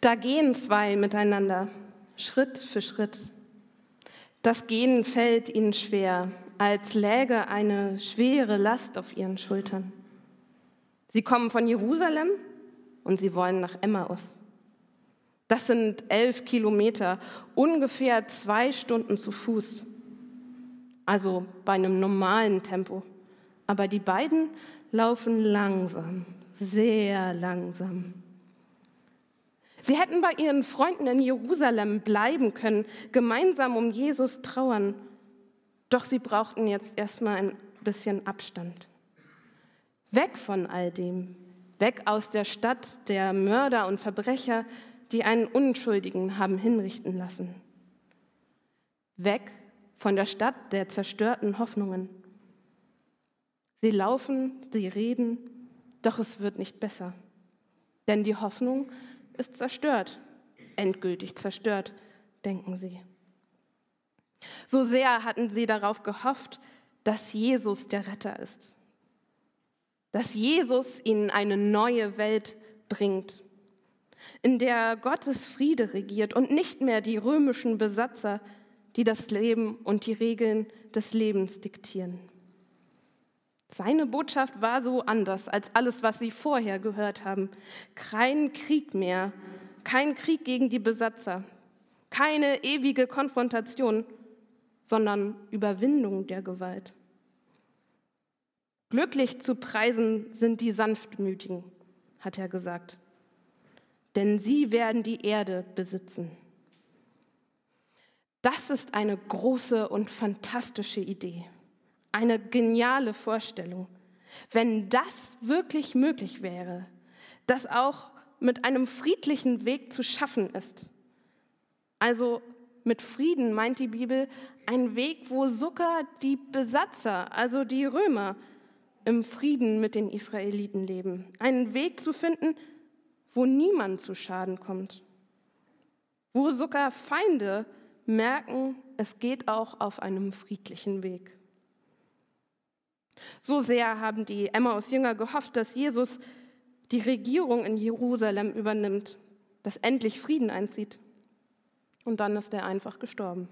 Da gehen zwei miteinander, Schritt für Schritt. Das Gehen fällt ihnen schwer, als läge eine schwere Last auf ihren Schultern. Sie kommen von Jerusalem und sie wollen nach Emmaus. Das sind elf Kilometer, ungefähr zwei Stunden zu Fuß. Also bei einem normalen Tempo. Aber die beiden laufen langsam, sehr langsam. Sie hätten bei ihren Freunden in Jerusalem bleiben können, gemeinsam um Jesus trauern. Doch sie brauchten jetzt erstmal ein bisschen Abstand. Weg von all dem, weg aus der Stadt der Mörder und Verbrecher, die einen Unschuldigen haben hinrichten lassen. Weg von der Stadt der zerstörten Hoffnungen. Sie laufen, sie reden, doch es wird nicht besser. Denn die Hoffnung ist zerstört, endgültig zerstört, denken sie. So sehr hatten sie darauf gehofft, dass Jesus der Retter ist, dass Jesus ihnen eine neue Welt bringt, in der Gottes Friede regiert und nicht mehr die römischen Besatzer, die das Leben und die Regeln des Lebens diktieren. Seine Botschaft war so anders als alles, was sie vorher gehört haben. Kein Krieg mehr, kein Krieg gegen die Besatzer, keine ewige Konfrontation, sondern Überwindung der Gewalt. Glücklich zu preisen sind die Sanftmütigen, hat er gesagt denn sie werden die Erde besitzen. Das ist eine große und fantastische Idee, eine geniale Vorstellung. Wenn das wirklich möglich wäre, dass auch mit einem friedlichen Weg zu schaffen ist. Also mit Frieden meint die Bibel ein Weg, wo sogar die Besatzer, also die Römer, im Frieden mit den Israeliten leben. Einen Weg zu finden, wo niemand zu Schaden kommt, wo sogar Feinde merken, es geht auch auf einem friedlichen Weg. So sehr haben die Emmaus-Jünger gehofft, dass Jesus die Regierung in Jerusalem übernimmt, dass endlich Frieden einzieht. Und dann ist er einfach gestorben.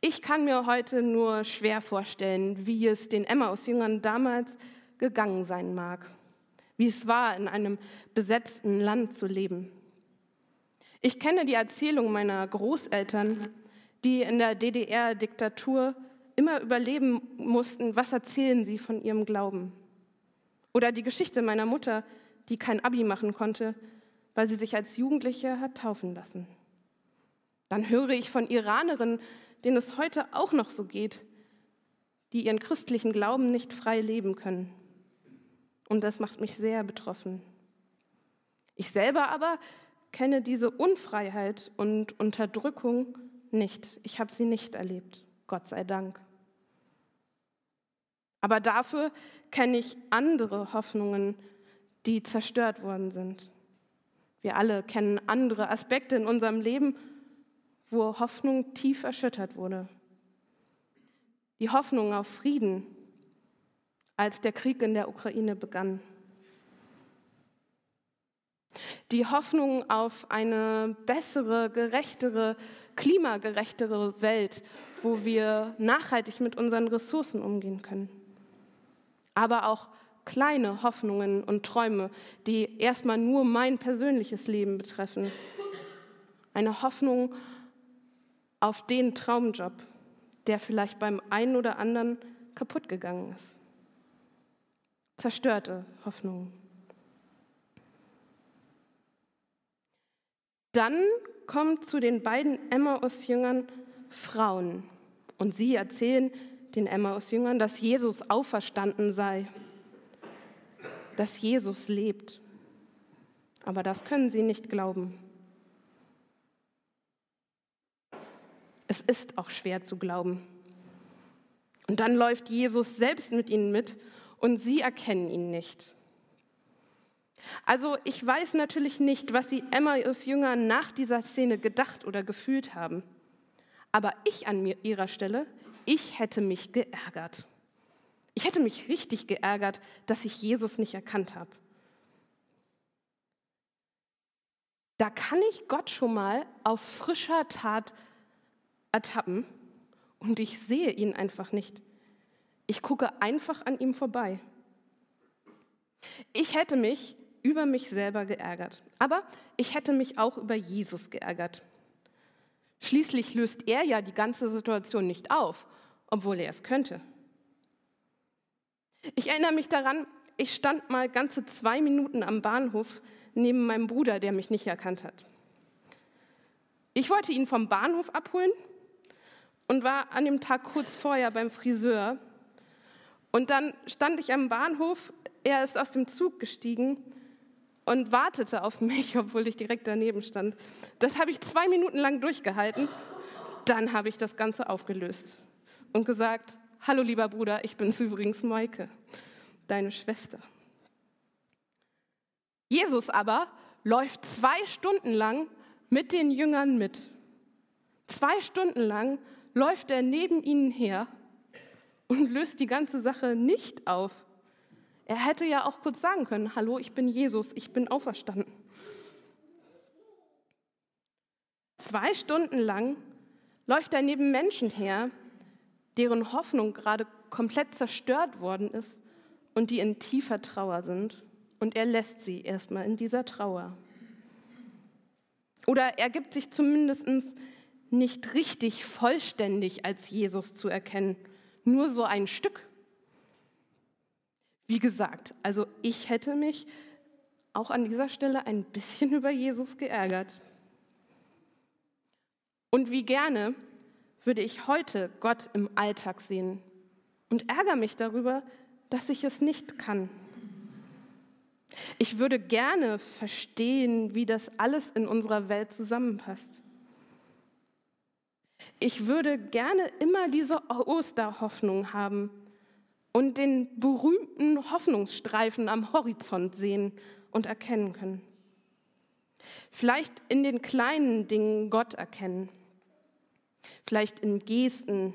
Ich kann mir heute nur schwer vorstellen, wie es den Emmaus-Jüngern damals gegangen sein mag wie es war, in einem besetzten Land zu leben. Ich kenne die Erzählung meiner Großeltern, die in der DDR-Diktatur immer überleben mussten, was erzählen sie von ihrem Glauben. Oder die Geschichte meiner Mutter, die kein Abi machen konnte, weil sie sich als Jugendliche hat taufen lassen. Dann höre ich von Iranerinnen, denen es heute auch noch so geht, die ihren christlichen Glauben nicht frei leben können. Und das macht mich sehr betroffen. Ich selber aber kenne diese Unfreiheit und Unterdrückung nicht. Ich habe sie nicht erlebt, Gott sei Dank. Aber dafür kenne ich andere Hoffnungen, die zerstört worden sind. Wir alle kennen andere Aspekte in unserem Leben, wo Hoffnung tief erschüttert wurde. Die Hoffnung auf Frieden, als der Krieg in der Ukraine begann. Die Hoffnung auf eine bessere, gerechtere, klimagerechtere Welt, wo wir nachhaltig mit unseren Ressourcen umgehen können. Aber auch kleine Hoffnungen und Träume, die erstmal nur mein persönliches Leben betreffen. Eine Hoffnung auf den Traumjob, der vielleicht beim einen oder anderen kaputt gegangen ist zerstörte Hoffnung. Dann kommt zu den beiden Emmaus-Jüngern Frauen und sie erzählen den Emmaus-Jüngern, dass Jesus auferstanden sei, dass Jesus lebt. Aber das können sie nicht glauben. Es ist auch schwer zu glauben. Und dann läuft Jesus selbst mit ihnen mit und sie erkennen ihn nicht. Also ich weiß natürlich nicht, was die Emmaus-Jünger nach dieser Szene gedacht oder gefühlt haben. Aber ich an ihrer Stelle, ich hätte mich geärgert. Ich hätte mich richtig geärgert, dass ich Jesus nicht erkannt habe. Da kann ich Gott schon mal auf frischer Tat ertappen und ich sehe ihn einfach nicht. Ich gucke einfach an ihm vorbei. Ich hätte mich über mich selber geärgert, aber ich hätte mich auch über Jesus geärgert. Schließlich löst er ja die ganze Situation nicht auf, obwohl er es könnte. Ich erinnere mich daran, ich stand mal ganze zwei Minuten am Bahnhof neben meinem Bruder, der mich nicht erkannt hat. Ich wollte ihn vom Bahnhof abholen und war an dem Tag kurz vorher beim Friseur. Und dann stand ich am Bahnhof, er ist aus dem Zug gestiegen und wartete auf mich, obwohl ich direkt daneben stand. Das habe ich zwei Minuten lang durchgehalten. Dann habe ich das Ganze aufgelöst und gesagt, hallo lieber Bruder, ich bin übrigens Maike, deine Schwester. Jesus aber läuft zwei Stunden lang mit den Jüngern mit. Zwei Stunden lang läuft er neben ihnen her und löst die ganze Sache nicht auf. Er hätte ja auch kurz sagen können, hallo, ich bin Jesus, ich bin auferstanden. Zwei Stunden lang läuft er neben Menschen her, deren Hoffnung gerade komplett zerstört worden ist und die in tiefer Trauer sind. Und er lässt sie erstmal in dieser Trauer. Oder er gibt sich zumindest nicht richtig vollständig als Jesus zu erkennen, nur so ein Stück. Wie gesagt, also ich hätte mich auch an dieser Stelle ein bisschen über Jesus geärgert. Und wie gerne würde ich heute Gott im Alltag sehen und ärgere mich darüber, dass ich es nicht kann. Ich würde gerne verstehen, wie das alles in unserer Welt zusammenpasst. Ich würde gerne immer diese Osterhoffnung haben und den berühmten Hoffnungsstreifen am Horizont sehen und erkennen können. Vielleicht in den kleinen Dingen Gott erkennen. Vielleicht in Gesten,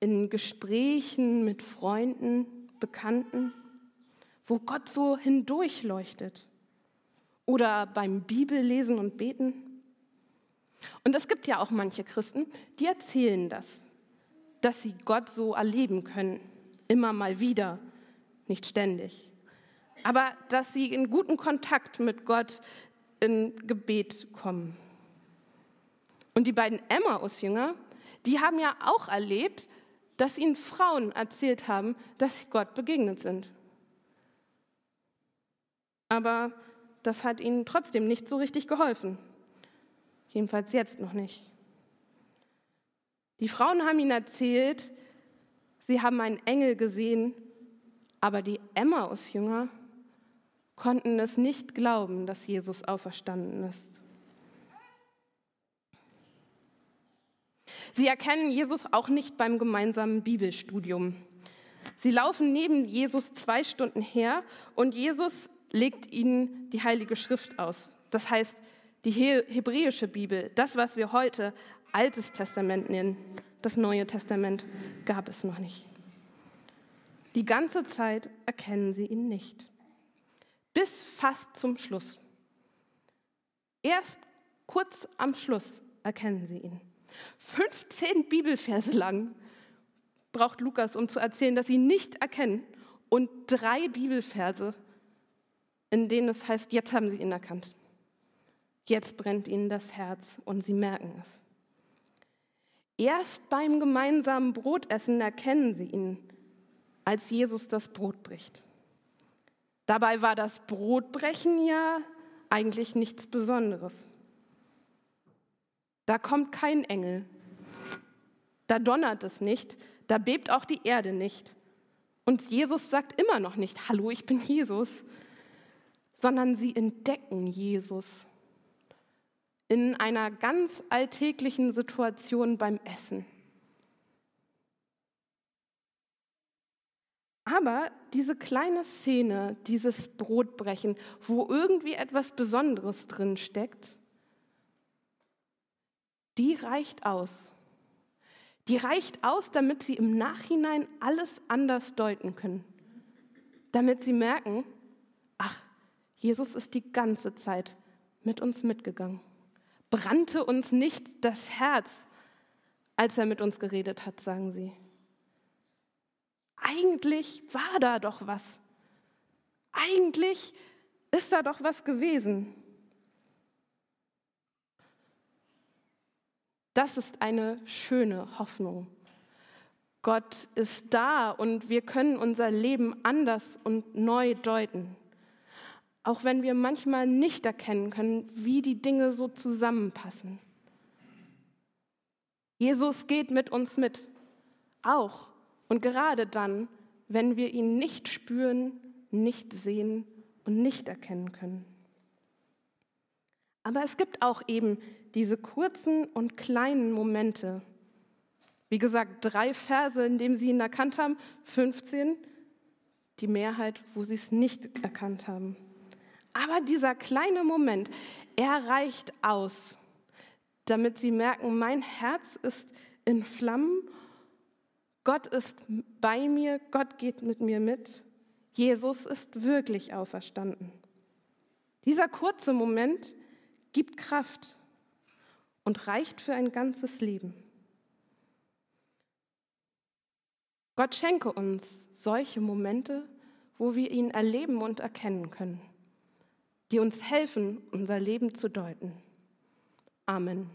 in Gesprächen mit Freunden, Bekannten, wo Gott so hindurchleuchtet. Oder beim Bibellesen und Beten. Und es gibt ja auch manche Christen, die erzählen das, dass sie Gott so erleben können, immer mal wieder, nicht ständig. Aber dass sie in guten Kontakt mit Gott in Gebet kommen. Und die beiden Emmaus-Jünger, die haben ja auch erlebt, dass ihnen Frauen erzählt haben, dass sie Gott begegnet sind. Aber das hat ihnen trotzdem nicht so richtig geholfen. Jedenfalls jetzt noch nicht. Die Frauen haben ihnen erzählt, sie haben einen Engel gesehen, aber die Emmaus-Jünger konnten es nicht glauben, dass Jesus auferstanden ist. Sie erkennen Jesus auch nicht beim gemeinsamen Bibelstudium. Sie laufen neben Jesus zwei Stunden her und Jesus legt ihnen die Heilige Schrift aus. Das heißt, die hebräische Bibel, das, was wir heute Altes Testament nennen, das Neue Testament gab es noch nicht. Die ganze Zeit erkennen sie ihn nicht. Bis fast zum Schluss. Erst kurz am Schluss erkennen sie ihn. 15 Bibelverse lang braucht Lukas, um zu erzählen, dass sie nicht erkennen. Und drei Bibelverse, in denen es heißt, jetzt haben sie ihn erkannt. Jetzt brennt ihnen das Herz und sie merken es. Erst beim gemeinsamen Brotessen erkennen sie ihn, als Jesus das Brot bricht. Dabei war das Brotbrechen ja eigentlich nichts Besonderes. Da kommt kein Engel, da donnert es nicht, da bebt auch die Erde nicht. Und Jesus sagt immer noch nicht, hallo, ich bin Jesus, sondern sie entdecken Jesus in einer ganz alltäglichen Situation beim Essen. Aber diese kleine Szene, dieses Brotbrechen, wo irgendwie etwas Besonderes drin steckt, die reicht aus. Die reicht aus, damit sie im Nachhinein alles anders deuten können. Damit sie merken, ach, Jesus ist die ganze Zeit mit uns mitgegangen? Brannte uns nicht das Herz, als er mit uns geredet hat, sagen sie. Eigentlich war da doch was. Eigentlich ist da doch was gewesen. Das ist eine schöne Hoffnung. Gott ist da und wir können unser Leben anders und neu deuten. Auch wenn wir manchmal nicht erkennen können, wie die Dinge so zusammenpassen. Jesus geht mit uns mit, auch und gerade dann, wenn wir ihn nicht spüren, nicht sehen und nicht erkennen können. Aber es gibt auch eben diese kurzen und kleinen Momente. Wie gesagt, drei Verse, in denen sie ihn erkannt haben, 15, die Mehrheit, wo sie es nicht erkannt haben. Aber dieser kleine Moment, er reicht aus, damit sie merken, mein Herz ist in Flammen, Gott ist bei mir, Gott geht mit mir mit, Jesus ist wirklich auferstanden. Dieser kurze Moment gibt Kraft und reicht für ein ganzes Leben. Gott schenke uns solche Momente, wo wir ihn erleben und erkennen können, die uns helfen, unser Leben zu deuten. Amen.